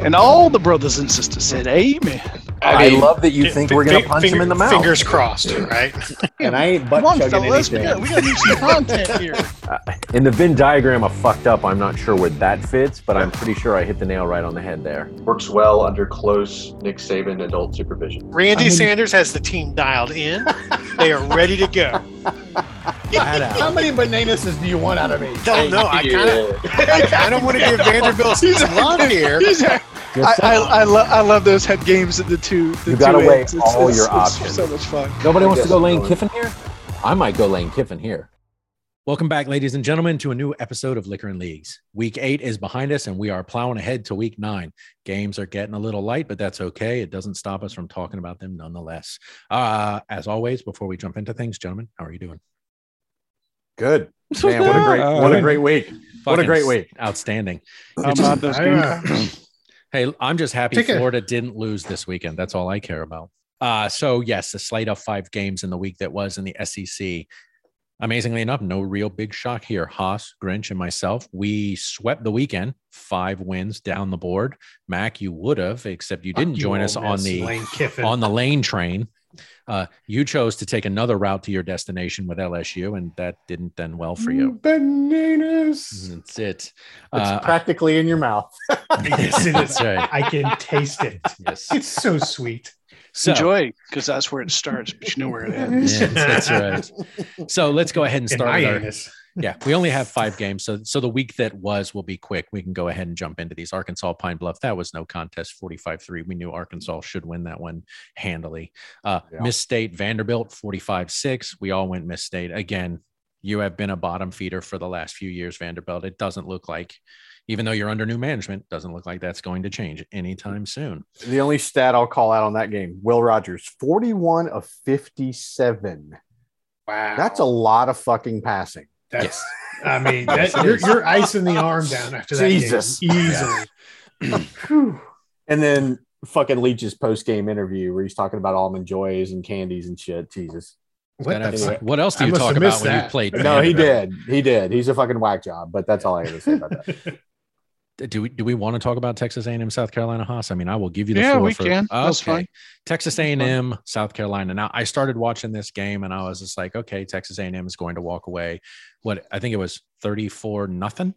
And all the brothers and sisters said, Amen. I, mean, love that you think we're gonna punch finger- him in the mouth. Fingers crossed, right? and I ain't butt chugging fellas. We anything. got, we got to some content here. Uh, in the Venn diagram of fucked up, I'm not sure where that fits, but I'm pretty sure I hit the nail right on the head there. Works well under close Nick Saban adult supervision. Randy Sanders has the team dialed in. They are ready to go. How many bananas do you want out of me? Don't know. I kind of, I kind of want to give Vanderbilt some love here. Good I. I, I, lo- I love those head games at the two. The You gotta two weigh ends. all your it's options. So much fun. Nobody wants to go Lane Kiffin here? I might go Lane Kiffin here. Welcome back, ladies and gentlemen, to a new episode of Liquor and Leagues. Week eight is behind us, and we are plowing ahead to week nine. Games are getting a little light, but that's okay. It doesn't stop us from talking about them nonetheless. Uh, as always, before we jump into things, gentlemen, how are you doing? Good. Man, what a great what a great week. What a great week. Outstanding. How about those I, game times? Hey, I'm just happy Take a- Florida didn't lose this weekend. That's all I care about. Uh, so yes, the slate of five games in the week that was in the SEC. Amazingly enough, no real big shock here. Haas, Grinch, and myself, we swept the weekend, five wins down the board. Mac, you would have, except you didn't Fuck you, join Ole us on the on the lane train. Uh, you chose to take another route to your destination with LSU, and that didn't end well for you. Bananas. That's it. It's Uh, practically in your mouth. yes, it is. right. I can taste it. Yes. It's so sweet. So, Enjoy, because that's where it starts, but you know where it ends. Yeah, that's right. So let's go ahead and In start. my with our- anus. Yeah, we only have five games, so so the week that was will be quick. We can go ahead and jump into these. Arkansas Pine Bluff, that was no contest, 45-3. We knew Arkansas should win that one handily. Uh Yeah. Miss State Vanderbilt, 45-6. We all went Miss State. Again, you have been a bottom feeder for the last few years, Vanderbilt. It doesn't look like, even though you're under new management, doesn't look like that's going to change anytime soon. The only stat I'll call out on that game, Will Rogers, 41 of 57. Wow. That's a lot of fucking passing. That's. I mean, that, you're, you're icing the arm down after that. game. Jesus. easily. And then fucking Leach's post game interview where he's talking about almond joys and candies and shit. Jesus. What That the have- fuck? what else do you talk about missed when you played? No, he did. He did. He's a fucking whack job, but that's all I got to say about that. do we do we want to talk about Texas A&M South Carolina Haas? I mean, I will give you the Yeah, floor we for can. That's okay. fine. Texas A&M South Carolina. Now, I started watching this game and I was just like, okay, Texas A&M is going to walk away. What I think it was 34 nothing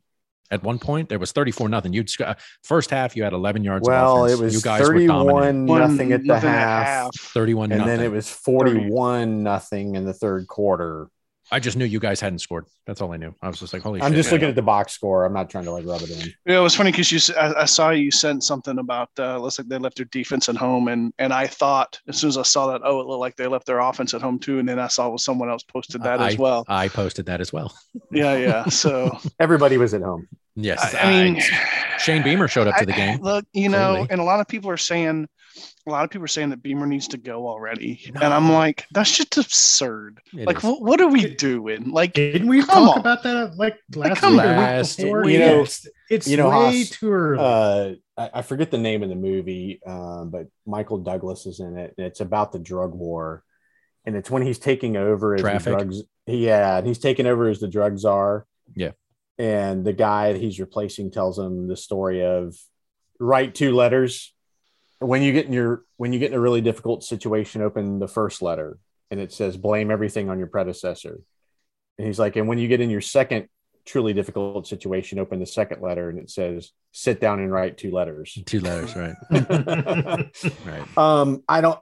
at one point. There was 34 nothing. You'd sc- first half you had 11 yards Well, of it was you guys were dominant. 31 nothing at the Nothing half. 31 And nothing. then it was 41 nothing in the third quarter. I just knew you guys hadn't scored. That's all I knew. I was just like, holy I'm shit. just looking at the box score. I'm not trying to like rub it in. Yeah, it was funny because you. I saw you sent something about. Uh, looks like they left their defense at home, and and I thought as soon as I saw that, oh, it looked like they left their offense at home too. And then I saw someone else posted that as well. I posted that as well. Yeah, yeah. So Everybody was at home. Yes. I, I mean, Shane Beamer showed up to the I- game. Look, you know, Clearly. and a lot of people are saying, a lot of people are saying that Beamer needs to go already, and I'm like, that's just absurd. It like, is. what, what are we doing? Like, Didn't we talk on. about that like last come week week Last before? You know- it's, it's you know, way Haas, too early. Uh, I, I forget the name of the movie, um, but Michael Douglas is in it. And it's about the drug war. And it's when he's taking over as Traffic? the drugs. Yeah, and he's taking over as the drug czar. Yeah. And the guy that he's replacing tells him the story of write two letters. When you get in your when you get in a really difficult situation, open the first letter and it says blame everything on your predecessor. And he's like, and when you get in your second truly difficult situation, open the second letter and it says sit down and write two letters. Two letters, right? um, Right. I don't.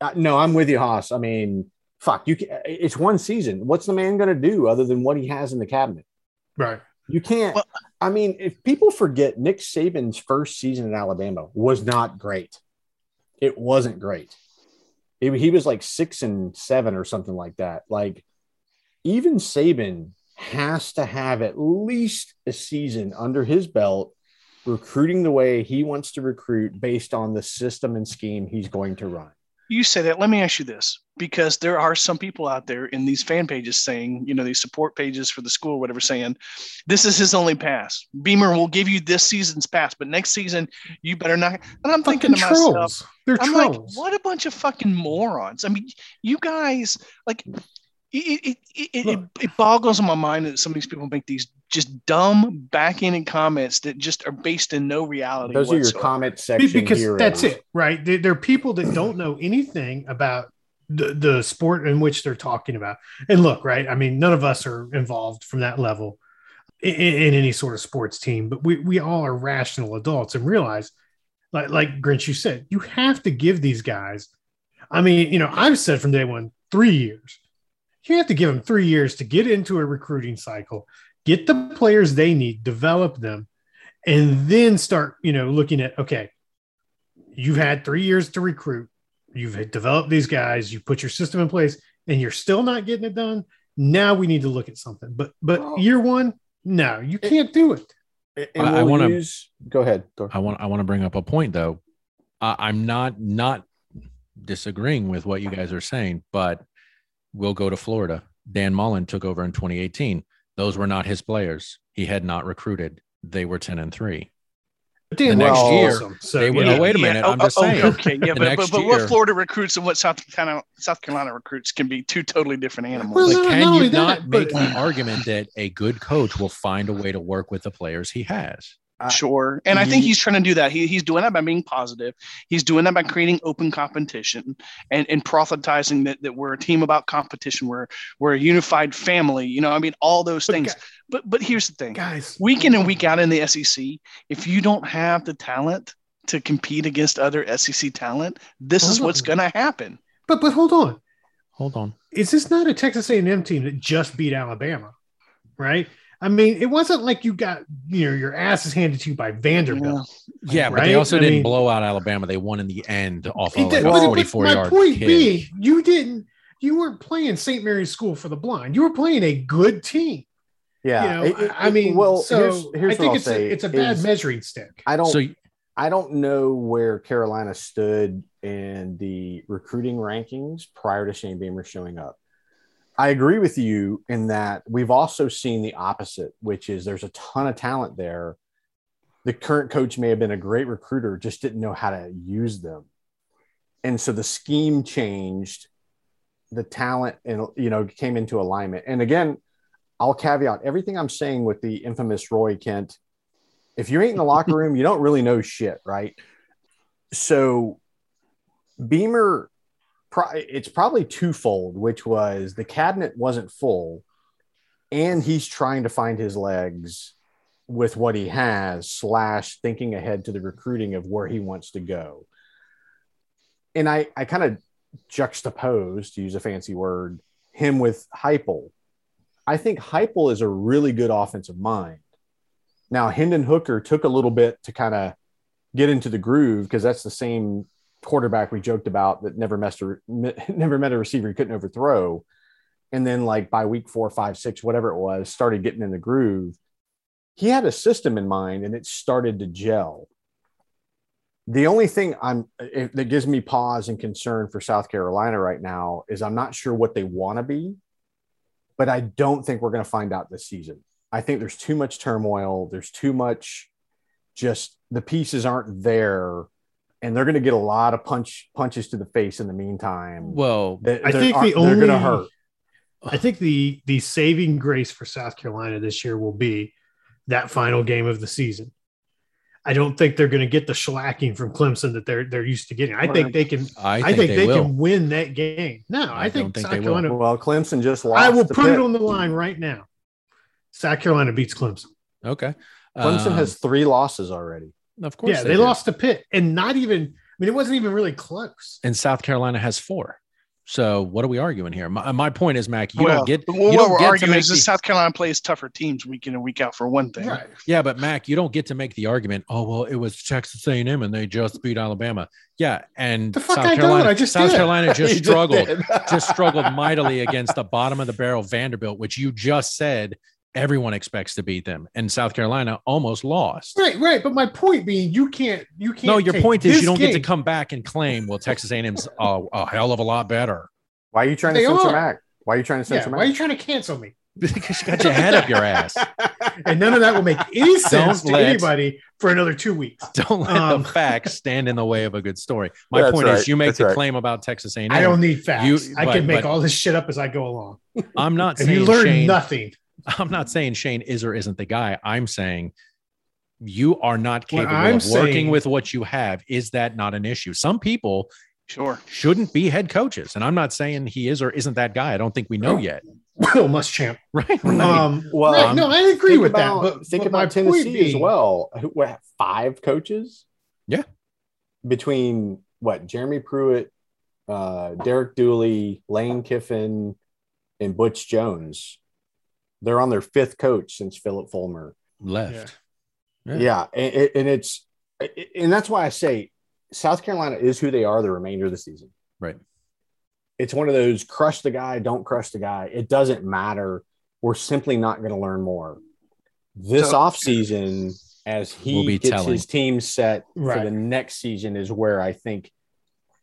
Uh, no, I'm with you, Haas. I mean, fuck you. Can, it's one season. What's the man going to do other than what he has in the cabinet? Right. You can't. Well- I mean, if people forget Nick Saban's first season in Alabama was not great. It wasn't great. It- he was like six and seven or something like that. Like even Saban has to have at least a season under his belt recruiting the way he wants to recruit based on the system and scheme he's going to run. You say that. Let me ask you this, because there are some people out there in these fan pages saying, you know, these support pages for the school, or whatever, saying this is his only pass. Beamer will give you this season's pass, but next season you better not. And I'm Fucking thinking to myself, trolls. They're I'm trolls. like, what a bunch of fucking morons. I mean, you guys, like, it, it, it, it, Look. it boggles my mind that some of these people make these just dumb backhanded comments that just are based in no reality. Those are your comment section because heroes. that's it, right? There, there are people that don't know anything about the, the sport in which they're talking about. And look, right? I mean, none of us are involved from that level in, in any sort of sports team, but we, we all are rational adults and realize, like, like Grinch, you said, you have to give these guys. I mean, you know, I've said from day one, three years. You have to give them three years to get into a recruiting cycle, get the players they need, develop them, and then start, you know, looking at okay, you've had three years to recruit, you've developed these guys, you put your system in place, and you're still not getting it done. Now we need to look at something. But but Well- year one, no, you can't do it. And I- I we'll wanna- use. Go ahead. Thor. I want I want to bring up a point though. I, I'm not not disagreeing with what you guys are saying, but we'll go to Florida. Dan Mullen took over in 2018. Those were not his players. He had not recruited. They were 10 and three. But Dan, The next Mullen's year, awesome. So they you were- know, Oh, wait a minute, oh, I'm just oh, saying. okay, yeah, The but, but, next but year- what Florida recruits and what South Carolina South Carolina recruits can be two totally different animals. Well, But can not you not that, make but- the argument that a good coach will find a way to work with the players he has? I- Sure. And I think mm-hmm. he's trying to do that. He, he's doing that by being positive. He's doing that by creating open competition and, and proselytizing that, that we're a team about competition. We're, we're a unified family. You know, I mean, all those But things. gu- But but here's the thing. guys, Week in and week out in the SEC, if you don't have the talent to compete against other SEC talent, this is Hold what's going to happen. but but hold on. Hold on. is this not a Texas A&M team that just beat Alabama, right? I mean, it wasn't like you got you know your ass is handed to you by Vanderbilt. Yeah, but they also I didn't mean- blow out Alabama. They won in the end off It of did- like but- a but 44 my yard point kick. being, you didn't, you weren't playing St. Mary's School for the Blind. You were playing a good team. Yeah. you know, it- it- I mean, well, so here's, here's I think what it's I'll say a, it's a bad is measuring stick. I don't. so I don't know where Carolina stood in the recruiting rankings prior to Shane Beamer showing up. I agree with you in that we've also seen the opposite, which is there's a ton of talent there. The current coach may have been a great recruiter, just didn't know how to use them. And so the scheme changed, the talent and you know came into alignment. And again, I'll caveat everything I'm saying with the infamous Roy Kent. If you ain't in the locker room, you don't really know shit, right? So Beamer pro- it's probably twofold, which was the cabinet wasn't full, and he's trying to find his legs with what he has, slash thinking ahead to the recruiting of where he wants to go. And I, I kind of juxtapose, to use a fancy word, him with Heupel. I think Heupel is a really good offensive mind. Now, Hendon Hooker took a little bit to kind of get into the groove because that's the same quarterback we joked about that never messed never met a receiver he couldn't overthrow. And then, like by week four, five, six, whatever it was, started getting in the groove. He had a system in mind and it started to gel. The only thing I'm it, that gives me pause and concern for South Carolina right now is I'm not sure what they want to be, but I don't think we're going to find out this season. I think there's too much turmoil. There's too much just the pieces aren't there and they're going to get a lot of punch punches to the face in the meantime. well, They- I think the only they're going to hurt. I think the the saving grace for South Carolina this year will be that final game of the season. I don't think they're going to get the shellacking from Clemson that they're they're used to getting. I think they can. I I think, think, they, they, can win that game. No, I I, think, don't think South they will. Carolina. Well, Clemson just lost. I will put Pitt. it on the line right now. South Carolina beats Clemson. Okay. Clemson Um, has three losses already. Of course, Yeah, they, do. lost to Pitt, and not even. I mean, it wasn't even really close. and South Carolina has four. So what are we arguing here? My, my point is, Mac, you well, don't get well, you what don't we're get to arguing make is the- that South Carolina plays tougher teams week in and week out for one thing. Right. Yeah, but Mac, you don't get to make the argument. Oh well, it was Texas A&M and they just beat Alabama. Yeah, and South I Carolina, I just South did. Carolina just struggled, did. just struggled mightily against the bottom of the barrel Vanderbilt, which you just said everyone expects to beat them, and South Carolina almost lost. Right, right. But my point being, you can't, you can't. No, your point is you don't get to come back and claim, well, Texas A&M's a, a hell of a lot better. Why are you trying to They censor are. Mac? Why are you trying to Yeah, censor why are you trying to cancel me? because you got your head up your ass. and none of that will make any sense to let- anybody for another two weeks. Don't let Um, the facts stand in the way of a good story. My That's point right. is, you make That's the right. claim about Texas A&M. I don't need facts. You- I but- can make but- all this shit up as I go along. I'm not And saying you learn Shane. nothing. I'm not saying Shane is or isn't the guy. I'm saying you are not What capable I'm of working saying- with what you have. Is that not an issue? Some people Sure. shouldn't be head coaches, and I'm not saying he is or isn't that guy. I don't think we know yet. Will Muschamp. Right? right. Um, Well, right, no, I agree with about, that. But think but about point Tennessee as well. Who- What, five coaches? Yeah. Between what Jeremy Pruitt, uh, Derek Dooley, Lane Kiffin, and Butch Jones. They're on their fifth coach since Phillip Fulmer. Left. Yeah. Yeah, and, and it's and that's why I say South Carolina is who they are the remainder of the season. Right. It's one of those crush the guy, don't crush the guy. It doesn't matter. We're simply not going to learn more. This So- offseason, as he Will be gets telling. his team set for the next season, is where I think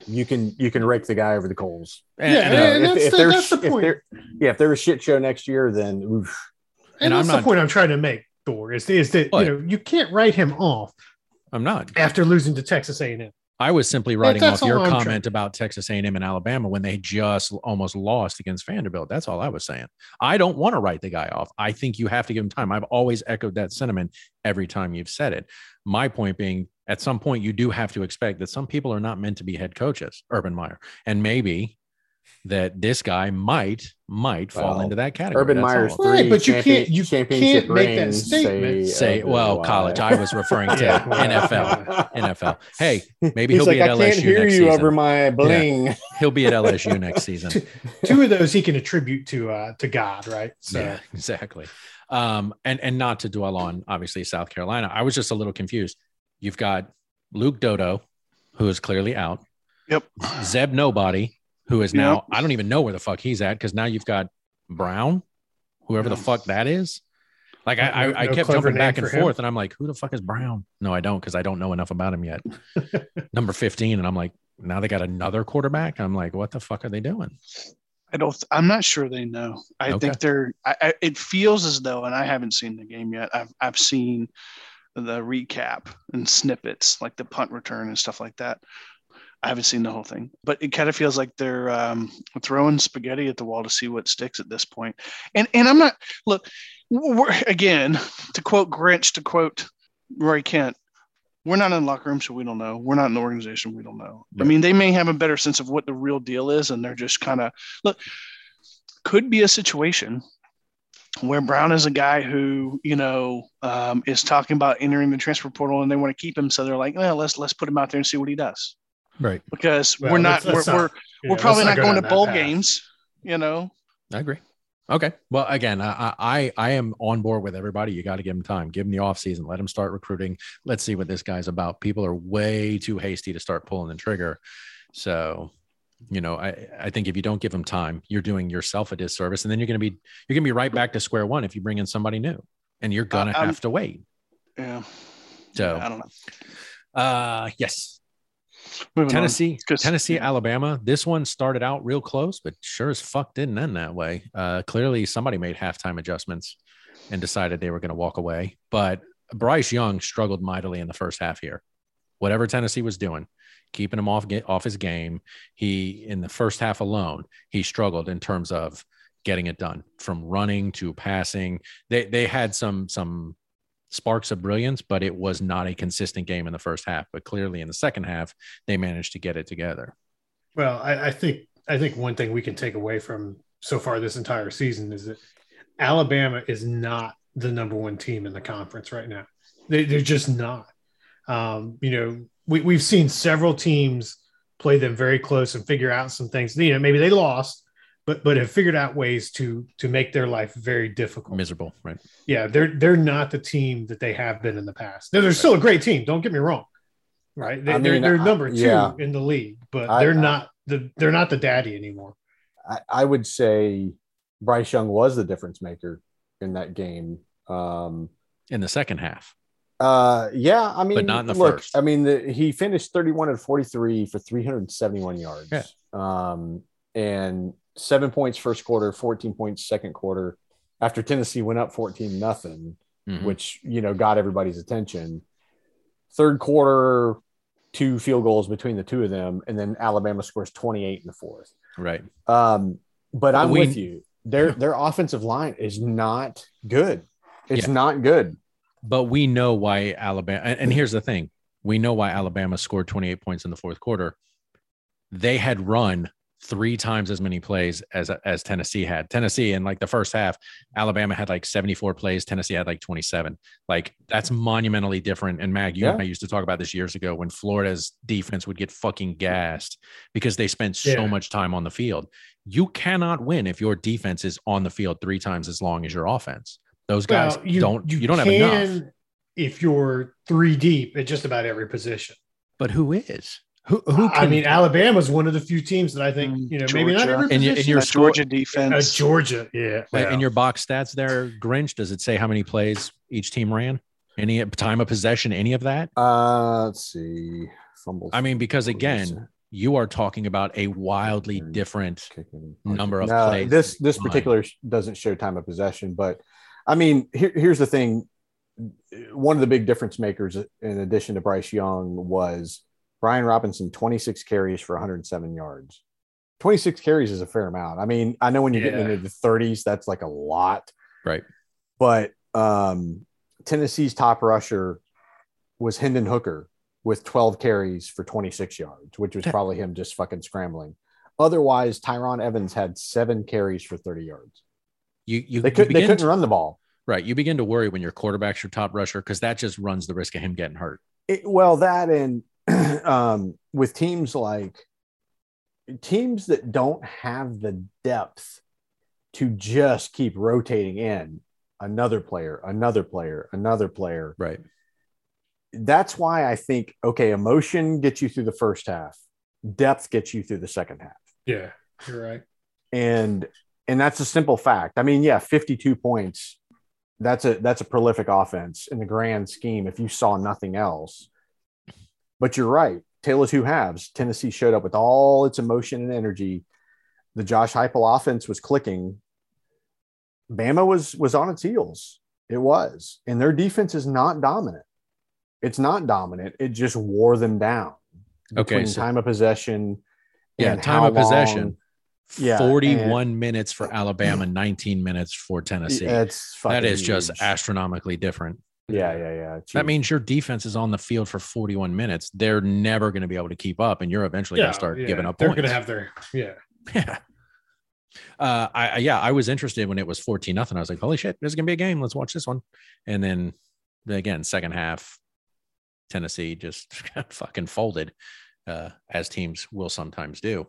you can you can rake the guy over the coals. And- Yeah, and, You know, and if, that's if the- that's the if point. there- yeah, if there's a shit show next year, then oof. And, And I'm that's not- the point I'm trying to make, Thor, is, is that What? you know you can't write him off I'm not. after losing to Texas A&M. I was simply writing off your I'm comment trying- about Texas A&M and Alabama when they just almost lost against Vanderbilt. That's all I was saying. I don't want to write the guy off. I think you have to give him time. I've always echoed that sentiment every time you've said it. My point being, at some point, you do have to expect that some people are not meant to be head coaches. Urban Meyer, and maybe that this guy might might fall into that category. Urban That's Myers all. three Right, but you champion- can't- you can't make that statement. Say, of the well, wild. college. I was referring to NFL. NFL. Hey, maybe He's he'll like, be at I LSU can't hear next you season. over my bling. He'll be at LSU next season. Two of those he can attribute to uh, to God, right? So Yeah, exactly. Um, and and not to dwell on obviously South Carolina. I was just a little confused. You've got Luke Doty, who is clearly out. Yep. Zeb Noland, who is now Yep. I don't even know where the fuck he's at because now you've got Brown, whoever the fuck that is. Like I, No- I, I no kept jumping back and him? forth, and I'm like, who the fuck is Brown? No, I don't, because I don't know enough about him yet. Number 15, and I'm like, now they got another quarterback. I'm like, what the fuck are they doing? I don't. I'm not sure they know. I Okay. think they're. I, I, it feels as though, and I haven't seen the game yet. I've I've seen the recap and snippets, like the punt return and stuff like that. I haven't seen the whole thing, but it kind of feels like they're um, throwing spaghetti at the wall to see what sticks at this point. And and I'm not look. We're, again, to quote Grinch, to quote Roy Kent, we're not in the locker room, so we don't know. We're not in the organization, we don't know. I mean, they may have a better sense of what the real deal is, and they're just kind of look. Could be a situation where Brown is a guy who you know um, is talking about entering the transfer portal, and they want to keep him, so they're like, well, let's let's put him out there and see what he does, Right. because Well, we're not let's- let's we're, not- we're, yeah, we're probably let's not go going to bowl path. games, you know. I agree. Okay. Well, again, I I I am on board with everybody. You got to give him time. Give him the off season. Let him start recruiting. Let's see what this guy's about. People are way too hasty to start pulling the trigger. So, you know, I I think if you don't give him time, you're doing yourself a disservice, and then you're going to be you're going to be right back to square one if you bring in somebody new, and you're going to I'm- have to wait. Yeah. So, I don't know. uh, yes, Moving on. Tennessee, Alabama. This one started out real close, but sure as fuck didn't end that way. Uh, clearly, somebody made halftime adjustments and decided they were going to walk away. But Bryce Young struggled mightily in the first half here. Whatever Tennessee was doing, keeping him off off his game. He in the first half alone, he struggled in terms of getting it done from running to passing. They they had some some sparks of brilliance, but it was not a consistent game in the first half. But clearly in the second half, they managed to get it together. Well, I, I think I think one thing we can take away from so far this entire season is that Alabama is not the number one team in the conference right now. They, they're just not. Um, you know, we, we've seen several teams play them very close and figure out some things. You know, maybe they lost, but but have figured out ways to to make their life very difficult. Miserable, right? Yeah, they're they're not the team that they have been in the past. Now, they're still a great team. Don't get me wrong. Right? They, I they're they're I- number two yeah. in the league, but I- they're I- not the they're not the daddy anymore. I, I would say Bryce Young was the difference maker in that game. Um, In the second half. uh, yeah, I mean, but not in the look, first. I mean, the, he finished 31 and 43 for 371 yards. Yeah. Um, and seven points first quarter, 14 points second quarter. after Tennessee went up 14 nothing, Mhm. which you know got everybody's attention. Third quarter, two field goals between the two of them, and then Alabama scores 28 in the fourth. right. Um, but I'm we- with you. Their their offensive line is not good. It's Yeah. not good. But we know why Alabama. And, and here's the thing: we know why Alabama scored 28 points in the fourth quarter. They had run three times as many plays as as Tennessee had. Tennessee in like the first half, Alabama had like 74 plays. Tennessee had like 27. Like that's monumentally different. And Mag, you and I used to talk about this years ago when Florida's defense would get fucking gassed because they spent so Yeah. much time on the field. You cannot win if your defense is on the field three times as long as your offense. Those guys Well, you don't. You, don't have enough. if you're three deep at just about every position. But who is? Who who I can- mean, Alabama's one of the few teams that I think you know maybe not every And you- and position. your score- Georgia uh, defense. Georgia, yeah. Uh, in your box stats there, Grinch, does it say how many plays each team ran? Any time of possession, any of that? Uh, let's see. Fumbles. I mean, because again, you are talking about a wildly Mm. different number of No, plays This this particular sh- doesn't show time of possession, but I mean, here, here's the thing. One of the big difference makers, in addition to Bryce Young, was Brian Robinson, 26 carries for 107 yards. 26 carries is a fair amount. I mean, I know when you're getting into the 30s, that's like a lot. Right. But um, Tennessee's top rusher was Hendon Hooker with 12 carries for 26 yards, which was probably him just fucking scrambling. Otherwise, Tiyon Evans had seven carries for 30 yards. You you, They, you could, they begin couldn't to, run the ball. right. You begin to worry when your quarterback's your top rusher because that just runs the risk of him getting hurt. It, well, that and um, with teams like teams that don't have the depth to just keep rotating in another player, another player, another player. Right. That's why I think okay, emotion gets you through the first half, depth gets you through the second half. yeah, you're right. and and that's a simple fact. I mean, yeah, 52 points. That's a that's a prolific offense in the grand scheme if you saw nothing else. But you're right. Tale of two halves. Tennessee showed up with all its emotion and energy. The Josh Heupel offense was clicking. Bama was was on its heels. It was. And their defense is not dominant. It's not dominant. It just wore them down. Okay, so- time of possession. Yeah, and time of possession. Yeah, 41 minutes for Alabama, 19 minutes for Tennessee. It's that is just astronomically different. Yeah, yeah, yeah. It's That means your defense is on the field for 41 minutes. They're never going to be able to keep up, and you're eventually going to start yeah, giving up They're going to have their yeah. Yeah. Uh, I I- yeah, I was interested when it was 14 nothing. I was like, holy shit, this is gonna be a game. Let's watch this one. And then again, second half, Tennessee just fucking folded, uh, as teams will sometimes do.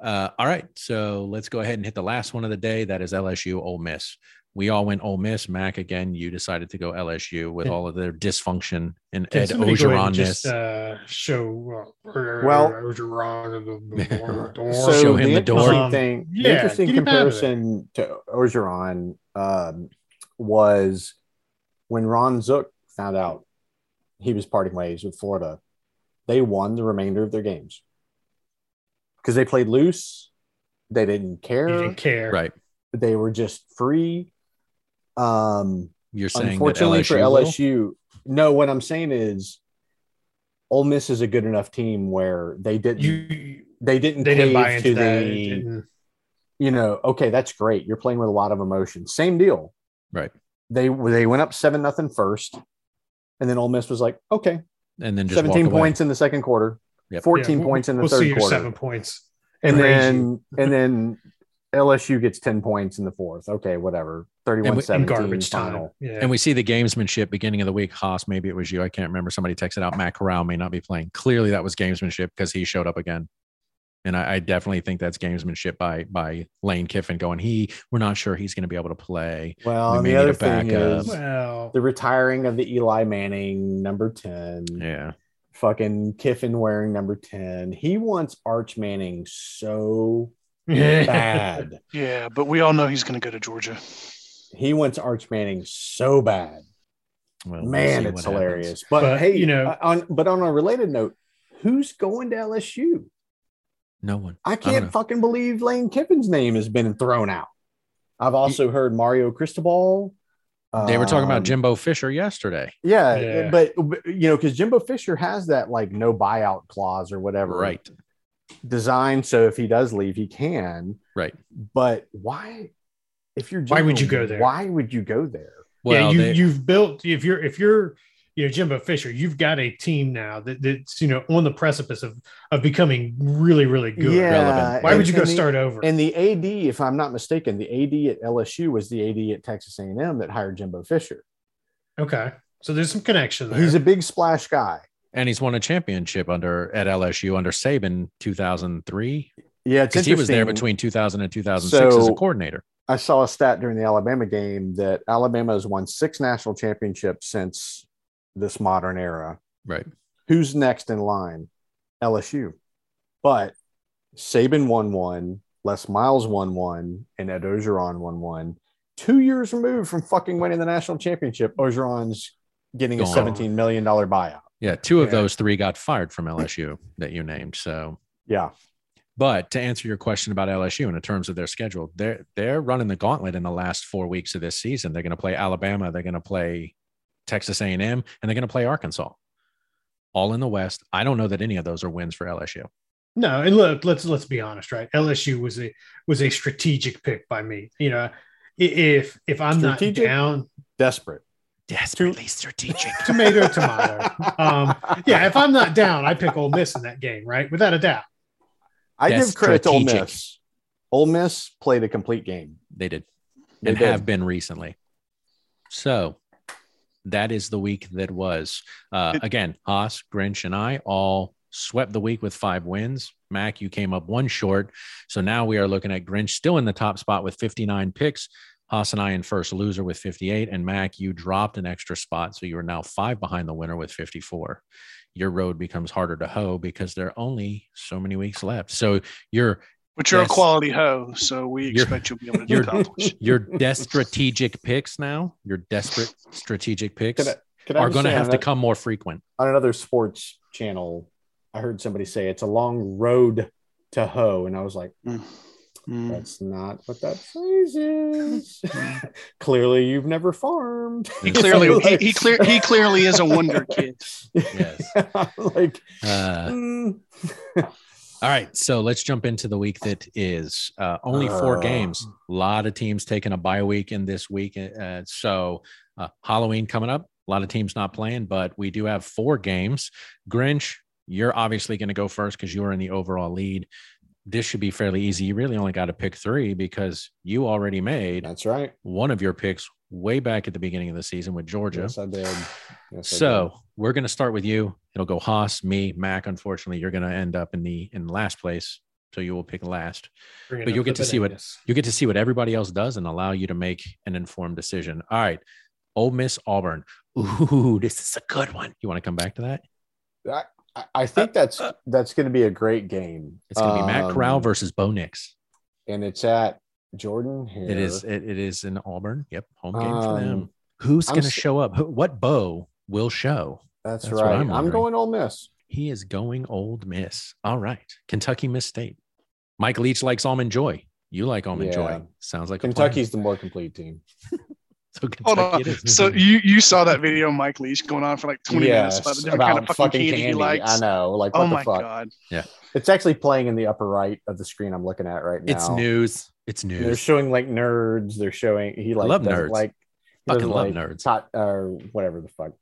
Uh, all right, so let's go ahead and hit the last one of the day. That is LSU Ole Miss. We all went Ole Miss. Mac again. You decided to go LSU with Yeah. all of their dysfunction and Can Ed somebody Orgeron just uh, show uh, Well- Orgeron the so Show him the the door. interesting Um, thing, the yeah, interesting get him out of there. comparison to Orgeron um, was when Ron Zook found out he was parting ways with Florida. They won the remainder of their games because they played loose. They didn't You care. didn't care, right. They were just free. Um, You're saying that unfortunately LSU, for will? LSU, no. What I'm saying is, Ole Miss is a good enough team where they didn't You they didn't they didn't buy into to that. the you know okay that's great you're playing with a lot of emotion same deal Right. they they went up seven nothing first and then Ole Miss was like okay and then just 17 walk away. points in the second quarter Yep. 14 Yeah, points in the we'll see third your quarter seven points. and raise then and then LSU gets 10 points in the fourth okay whatever 31 we- in 17 garbage time. Yeah. And we see the gamesmanship beginning of the week. Haas, maybe it was you. I can't remember. Somebody texted out Matt Corral may not be playing. Clearly, that was gamesmanship because he showed up again. And I, I definitely think that's gamesmanship by by Lane Kiffin going. He we're not sure he's going to be able to play. well We and may the need other a thing backup. is well, the retiring of the Eli Manning number 10 Yeah, fucking Kiffin wearing number 10 he wants Arch Manning so bad Yeah, but we all know he's going to go to Georgia. He wants Arch Manning so bad. well, we'll Man, it's hilarious. happens. But, But, hey, you know- uh, on but on a related note, who's going to LSU? No one. I don't know. can't fucking believe Lane Kiffin's name has been thrown out. I've also heard Mario Cristobal. They were talking about Um, Jimbo Fisher yesterday. Yeah, Yeah. but but, you know, because Jimbo Fisher has that like no buyout clause or whatever Right. designed, so if he does leave, he can. Right. But why? If you're Why would you go there? Why would you go there? Well, yeah, you they- you've built if you're if you're you know Jimbo Fisher, you've got a team now that, that's you know on the precipice of of becoming really really good. relevant. Why would you go the- start over? And the AD, if I'm not mistaken, the AD at LSU was the AD at Texas A&M that hired Jimbo Fisher. okay, so there's some connection there. He's a big splash guy. and he's won a championship under at LSU under Saban 2003 Yeah, because he was there between 2000 and 2006 as a coordinator. I saw a stat during the Alabama game that Alabama has won six national championships since this modern era. Right. Who's next in line? LSU. But Saban won one, Les Miles won one, and Ed Orgeron won one. Two years removed from fucking winning the national championship, Orgeron's getting a $17 million buyout. Yeah, two of Yeah. those three got fired from LSU that you named. So, Yeah. But to answer your question about LSU in terms of their schedule, they're they're running the gauntlet in the last four weeks of this season. They're going to play Alabama, they're going to play Texas A&M, and they're going to play Arkansas. All in the West. I don't know that any of those are wins for LSU. no, and look, let's let's be honest, right? LSU was a was a strategic pick by me. You know, if if I'm Strategic? not down, Desperate. Desperately strategic. tomato tomato. Um, yeah, if I'm not down, I pick Ole Miss in that game, right? Without a doubt. I give credit to Ole. Miss. Ole Miss played a complete game. They did. They and did. have been recently. So that is the week that was. Uh, again, Haas, Grinch, and I all swept the week with five wins. Mac, you came up one short. So now we are looking at Grinch still in the top spot with 59 picks. Haas and I in first loser with 58. And Mac, you dropped an extra spot. So you are now five behind the winner with 54. Your road becomes harder to hoe because there are only so many weeks left. So you're But you're Yes. a quality hoe, so we expect you'll be able to you're- accomplish. your des- strategic picks now, your desperate strategic picks Could I- could I are going to have on to come more frequent. on another sports channel, I heard somebody say it's a long road to hoe, and I was like, Mm. That's not what that phrase is. clearly, you've never farmed. He clearly he, he clear he clearly is a wonder kid. Yes. like, Uh, mm. all right, so let's jump into the week that is uh, only four Uh. games. A lot of teams taking a bye week in this week. Uh, so uh, Halloween coming up. A lot of teams not playing, but we do have four games. Grinch, you're obviously going to go first because you are in the overall lead. This should be fairly easy. You really only got to pick three because you already made that's right. one of your picks way back at the beginning of the season with Georgia. Yes, I did. Yes, I So we're going to start with you. It'll go Haas, me, Mac. Unfortunately, you're going to end up in the in last place, so you will pick last. Bringing But you'll get to see what- bananas. You get to see what everybody else does and allow you to make an informed decision. All right, Ole Miss Auburn. Ooh, this is a good one. You want to come back to that? I, think that's that's going to be a great game. It's going to be Matt Um, Corral versus Bo Nix. and it's at Jordan. Here. It is. It, it is in Auburn. Yep, home game for them. Um, Who's going to show up? What Bo will show? That's, That's right. I'm I'm, going Ole Miss. He is going Old Miss. All right, Kentucky Miss State. Mike Leach likes Almond Joy. You like Almond Yeah. Joy. Sounds like. Kentucky's the more complete team. So Hold on. So you you saw that video of Mike Leach going on for like 20 minutes about the different kind of fucking, candy, he likes. I know. Like, what oh the my fuck? god. Yeah. It's actually playing in the upper right of the screen I'm looking at right now. it's news. It's news. They're showing like nerds. They're showing he like love nerds. like he Fucking love like nerds. Hot or whatever the fuck.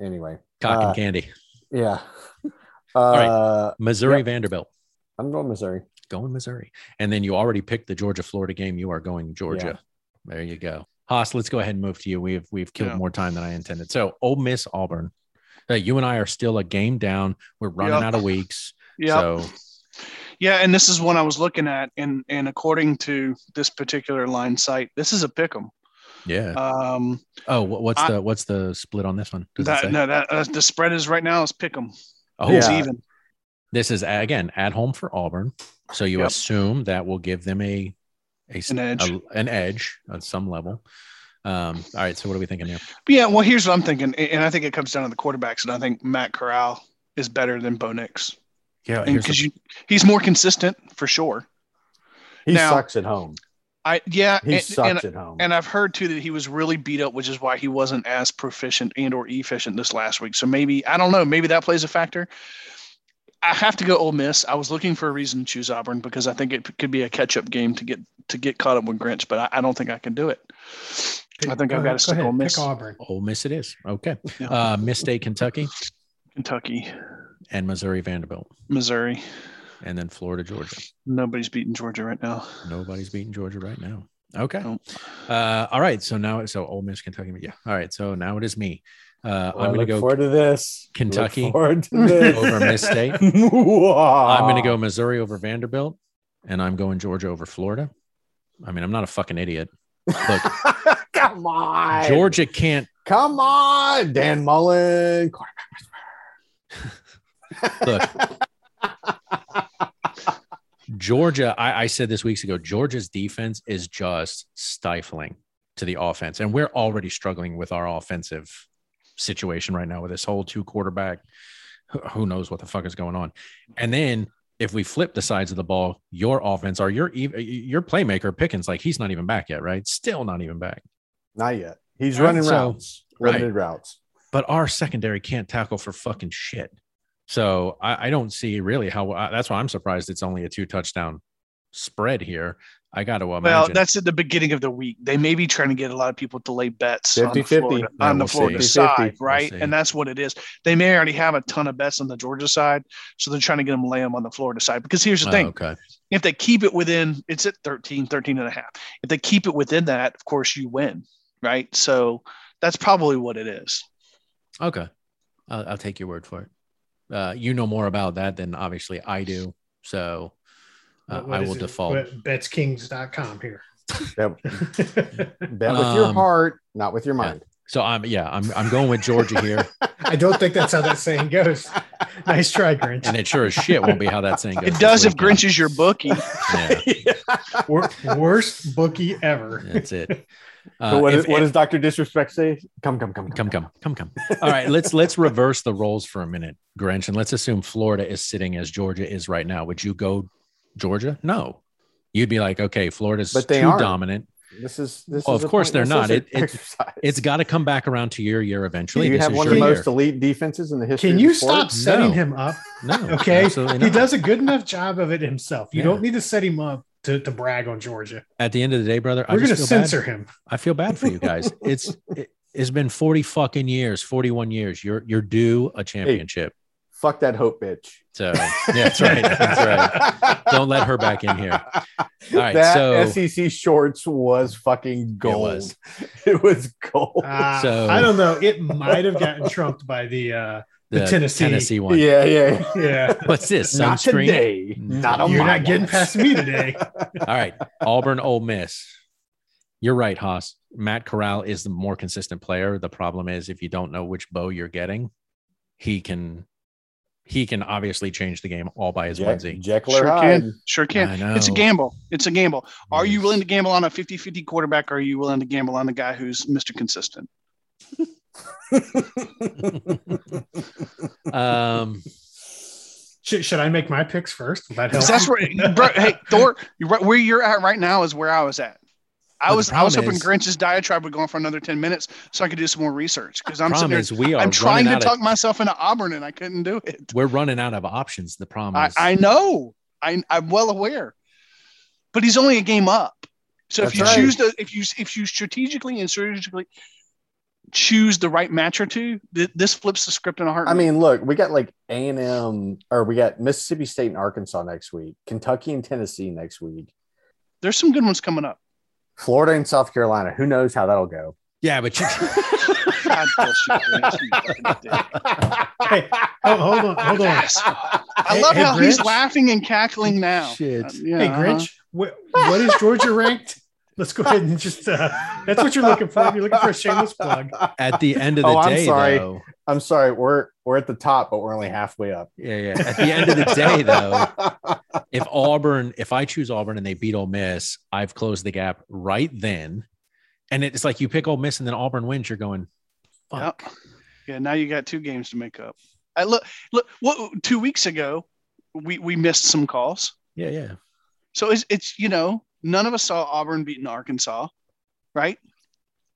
Anyway, cock uh, candy. yeah. Uh, Missouri yep. Vanderbilt. I'm going Missouri. Going Missouri. And then you already picked the Georgia Florida game. You are going Georgia. There you go. Haas, let's go ahead and move to you. We've we've killed Yeah. more time than I intended. So Ole Miss Auburn. Uh, you and I are still a game down. We're running Yep. out of weeks. Yeah. So Yeah, and this is one I was looking at, and and according to this particular line site, this is a pick 'em. yeah. Um, oh, what's I- the what's the split on this one? That no, that uh, the spread is right now is pick 'em. oh, It's Yeah. even. this is again at home for Auburn. So you Yep. assume that will give them a, a An edge. a- an edge at some level. Um, all right. So what are we thinking here? Yeah, well, here's what I'm thinking, and I think it comes down to the quarterbacks, and I think Matt Corral is better than Bo Nix Yeah, because you he's more consistent for sure. He Now- sucks at home. I yeah, He and, sucks and, at home. and I've heard too that he was really beat up, which is why he wasn't as proficient and or efficient this last week. So maybe I don't know, maybe that plays a factor. I have to go Ole Miss. I was looking for a reason to choose Auburn because I think it could be a catch-up game to get to get caught up with Grinch, but I, I don't think I can do it. I think Go I've got to go stick ahead, Ole Miss. Pick Auburn. Ole Miss it is. Okay. Yeah. Uh, Miss State, Kentucky, Kentucky, and Missouri, Vanderbilt, Missouri. and then Florida, Georgia. Nobody's beating Georgia right now. Nobody's beating Georgia right now. Okay. Nope. Uh, all right. So now, it's so Ole Miss, Kentucky. Yeah. All right. So now it is me. Uh, Well, I'm going to go forward to this. Kentucky to this. over Miss State. I'm I'm going to go Missouri over Vanderbilt, and I'm going Georgia over Florida. I mean, I'm not a fucking idiot. Look, Come on, Georgia can't Come on, Dan Mullen. look. Georgia, I, I said this weeks ago, Georgia's defense is just stifling to the offense. And we're already struggling with our offensive situation right now with this whole two quarterback. Who- knows what the fuck is going on? And then if we flip the sides of the ball, your offense or your your playmaker Pickens, like he's not even back yet, right? Still not even back. Not yet. He's running so- routes, limited routes. but our secondary can't tackle for fucking shit. So I, I don't see really how. I, that's why I'm surprised it's only a two touchdown spread here. I got to imagine. Well, that's at the beginning of the week. They may be trying to get a lot of people to lay bets on the 50-50. Florida, Yeah, on we'll see. Florida 50-50. side, We'll right? and that's what it is. They may already have a ton of bets on the Georgia side, so they're trying to get them to lay them on the Florida side. Because here's the Oh, thing: okay. if they keep it within, it's at 13, 13 and a half. If they keep it within that, of course, you win, right? So that's probably what it is. Okay. I'll, I'll take your word for it. Uh, you know more about that than obviously I do. So uh, What- what I will it? default. What- Betskings.com here. Yep. Bet with your Um, heart, not with your yeah. mind. So I'm yeah I'm I'm going with Georgia here, I don't think that's how that saying goes. Nice try, Grinch. and it sure as shit won't be how that saying goes. It does if. Grinch is your bookie. Yeah, Wor- worst bookie ever. that's it. So Uh, what, if- is, what does Dr. Disrespect say? Come, come, come, come come come come all right let's let's reverse the roles for a minute grinch and let's assume florida is sitting as georgia is right now would you go georgia no you'd be like okay florida's But they too aren't. dominant This is this. Well, is of a course they're not. It, it, it's got to come back around to your year eventually you This have one of the your most elite defenses in the history. Can you the stop setting No. him up? no Okay. He does a good enough job of it himself. You Yeah. don't need to set him up to, to brag on Georgia. at the end of the day brother We're I going to just feel bad. censor him. i feel bad for you guys it's it, it's been 40 fucking years 41 years you're you're due a championship Fuck that hope bitch. So yeah that's right that's right don't let her back in here all right that so SEC shorts was fucking gold. was. It was gold. Uh, So- I don't know. It might have gotten trumped by the uh, the Tennessee. tennessee one yeah, yeah. yeah. what's this Not sunscreen today. Mm. Not on You're my not getting past me today. All right, Auburn, Ole Miss. You're right, Haas. Matt Corral is the more consistent player. The problem is if you don't know which Bo you're getting, he can he can obviously change the game all by his Jack, onesie. Jekyll Sure or Hyde. can. Sure can. I know. It's a gamble. It's a gamble. Are you willing to gamble on a 50 50 quarterback? Or are you willing to gamble on the guy who's Mr. Consistent? um, Should, should I make my picks first? Will that help? 'Cause that's where, bro, hey, Thor, you're right, where you're at right now is where I was at. I was I was hoping is- Grinch's diatribe would go on for another 10 minutes so I could do some more research because I'm sitting problem there. is we are I'm trying to out talk of, myself into Auburn and I couldn't do it. we're running out of options. The problem I, is I know. I, I'm well aware. But he's only a game up. So if you right. choose to if you if you strategically and surgically choose the right match or two, th- this flips the script in a heartbeat. I mean, look, we got like A and M, or we got Mississippi State and Arkansas next week, Kentucky and Tennessee next week, there's some good ones coming up. Florida and South Carolina. Who knows how that'll go? yeah, but you, God bless you, Grinch, you fucking dick. Hey, oh, hold on, hold on. I love hey, how he's laughing and cackling now. Shit. Uh, yeah, Hey, uh-huh. Grinch, wh- what is Georgia ranked? Let's go ahead and just, uh, that's what you're looking for. You're looking for a shameless plug. at the end of the Oh, I'm sorry. though, I'm sorry, we're we're at the top, but we're only halfway up. yeah, yeah. At the end of the day, though, if Auburn, if I choose Auburn and they beat Ole Miss, I've closed the gap right then. And it's like you pick Ole Miss and then Auburn wins, you're going, fuck. Yep. Yeah, now you got two games to make up. I look look what two weeks ago we we missed some calls. Yeah, yeah. So it's it's you know none of us saw Auburn beating Arkansas, right?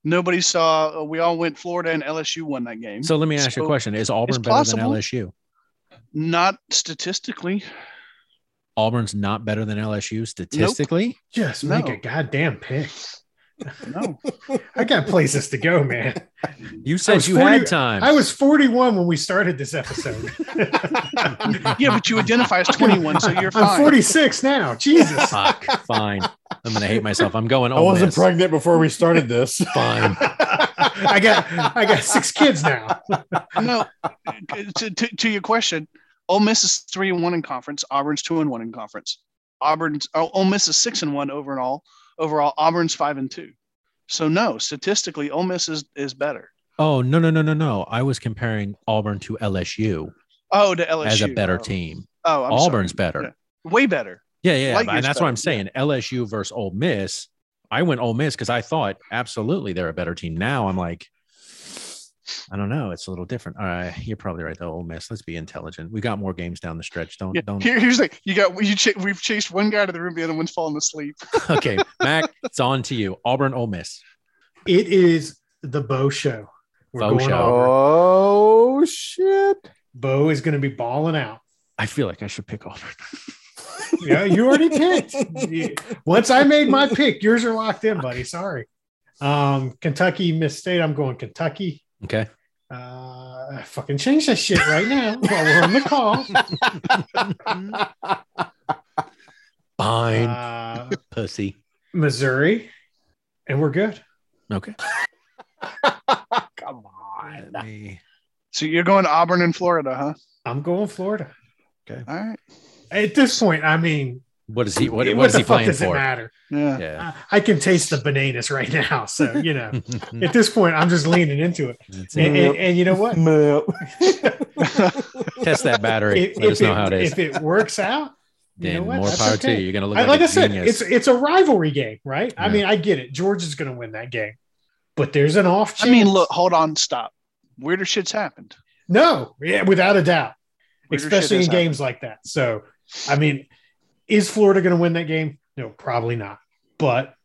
Nobody saw. uh, We all went Florida and LSU won that game. So let me ask you a question: Is Auburn better possible. than LSU? Not statistically. Auburn's not better than LSU statistically. Just make No. a goddamn pick. No. I got places to go, man. You said was you 40 had time. I was 41 when we started this episode. yeah, but you identify as 21, so you're fine. I'm 46 now. Jesus. Fuck. Fine. I'm gonna hate myself. I'm going. I wasn't Miss. pregnant before we started this. Fine. I got I got six kids now. no, to, to, to your question, Ole Miss is three and one in conference. Auburn's two and one in conference. Auburn's oh, Ole Miss is six and one overall. Overall, Auburn's five and two. So no, statistically, Ole Miss is is better. Oh no no no no no! I was comparing Auburn to LSU Oh, to LSU as a better oh. team. Oh, I'm Auburn's sorry. better. Yeah. way better. Yeah, yeah, Light and that's what I'm better, saying. LSU versus Ole Miss. I went Ole Miss because I thought absolutely they're a better team. Now I'm like, I don't know. It's a little different. All right, you're probably right though. Ole Miss. Let's be intelligent. We got more games down the stretch. Don't Yeah. don't. Here, here's the you got you ch- we've chased one guy to the room, the other one's falling asleep. okay, Mac, it's on to you. Auburn, Ole Miss. It is the Bo show. We're Bo going show. Auburn. Oh shit! Bo is going to be balling out. I feel like I should pick Auburn. Yeah, you already picked. Once I made my pick, yours are locked in, buddy. Sorry. Um, Kentucky, Miss State. I'm going Kentucky. Okay. Uh, I fucking change that shit right now while we're on the call. Fine, Uh, pussy. Missouri, and we're good. Okay. Come on. Me- So you're going to Auburn in Florida, huh? I'm going Florida. Okay. All right. At this point, I mean, What is he? What, what, what is the he fuck playing does it matter? Yeah. Yeah. I, I can taste the bananas right now. So, you know, at this point, I'm just leaning into it. And, and, and you know what? Test that battery. If, Let if us know it, how it is. if it works out, you Then know what? more That's power to you. You're gonna look I, like, like a I said, genius. it's it's a rivalry game, right? I mean, I get it. Georgia's going to win that game, but there's an off chance. I mean, look, hold on, stop. Weirder shit's happened. no, yeah, without a doubt, Weirder especially in shit has games like that. So, I mean, is Florida going to win that game? No, probably not. But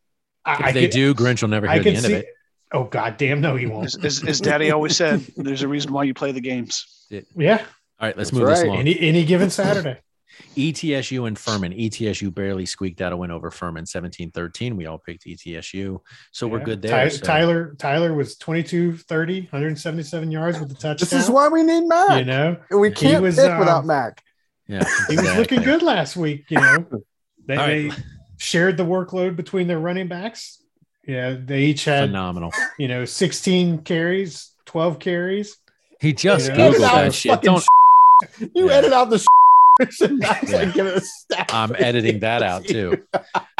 I, if I they could- do, Grinch will never I hear the end see. of it. Oh God damn! No, he won't. As, as, as Daddy always said, there's a reason why you play the games. Yeah, All right, let's That's move this along. any any given Saturday. ETSU and Furman. ETSU barely squeaked out a win over Furman 17-13. We all picked ETSU. So we're good Ty- there. so- Tyler Tyler was 22 30, 177 yards with the touchdown. This is why we need Mac. you know we can't was, pick um, without Mac. Yeah. he was looking good last week. You know they, All right. they shared the workload between their running backs. Yeah, they each had Phenomenal. you know 16 carries, 12 carries. He just Yeah. Googled that shit. Don't You Yeah. edit out the Yeah. like give it a stat. I'm editing that out too.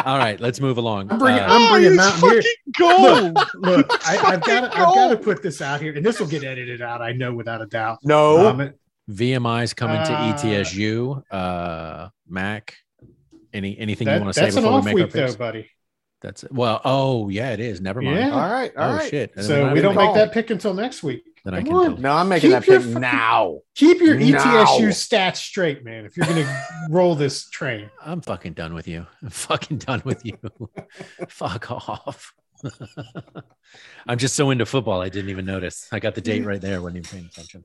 All right, let's move along. I'm bringing, Uh, I'm bringing he's Mountaineer. fucking gold. Look, I, I've got to, I've got to put this out here, and this will get edited out. I know without a doubt. No, Um, VMI's coming to Uh, ETSU. Uh, Mac, any anything you want to say that's an before we make week, our picks? though, buddy. That's well. Oh yeah, it is. Never mind. Yeah. all right, all oh right. shit. So we don't call. make that pick until next week. Then I can on. No, I'm making Keep that pick fucking- now. Keep your E No. ETSU stats straight, man. If you're going to roll this train, I'm fucking done with you. I'm fucking done with you. Fuck off. I'm just so into football, I didn't even notice. I got the date right there. wasn't even paying attention.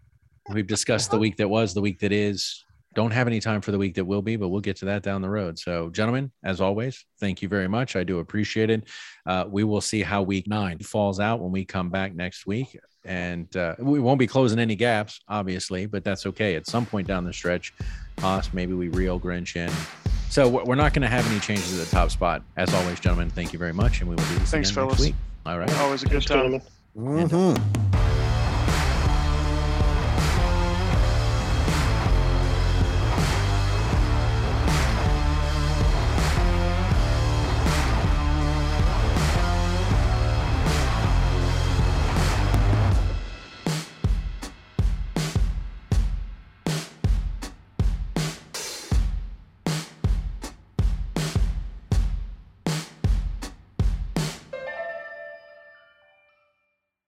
We've discussed the week that was, the week that is. Don't have any time for the week that will be, but we'll get to that down the road. So, gentlemen, as always, thank you very much. I do appreciate it. Uh, we will see how week nine falls out when we come back next week. And uh, we won't be closing any gaps, obviously, but that's okay. At some point down the stretch, Haas, maybe we reel Grinch in. So we're we're not going to have any changes at the top spot. As always, gentlemen, thank you very much, and we will do this Thanks, again fellas. next week. All right. Always a good Thanks, time. gentlemen. Mhm.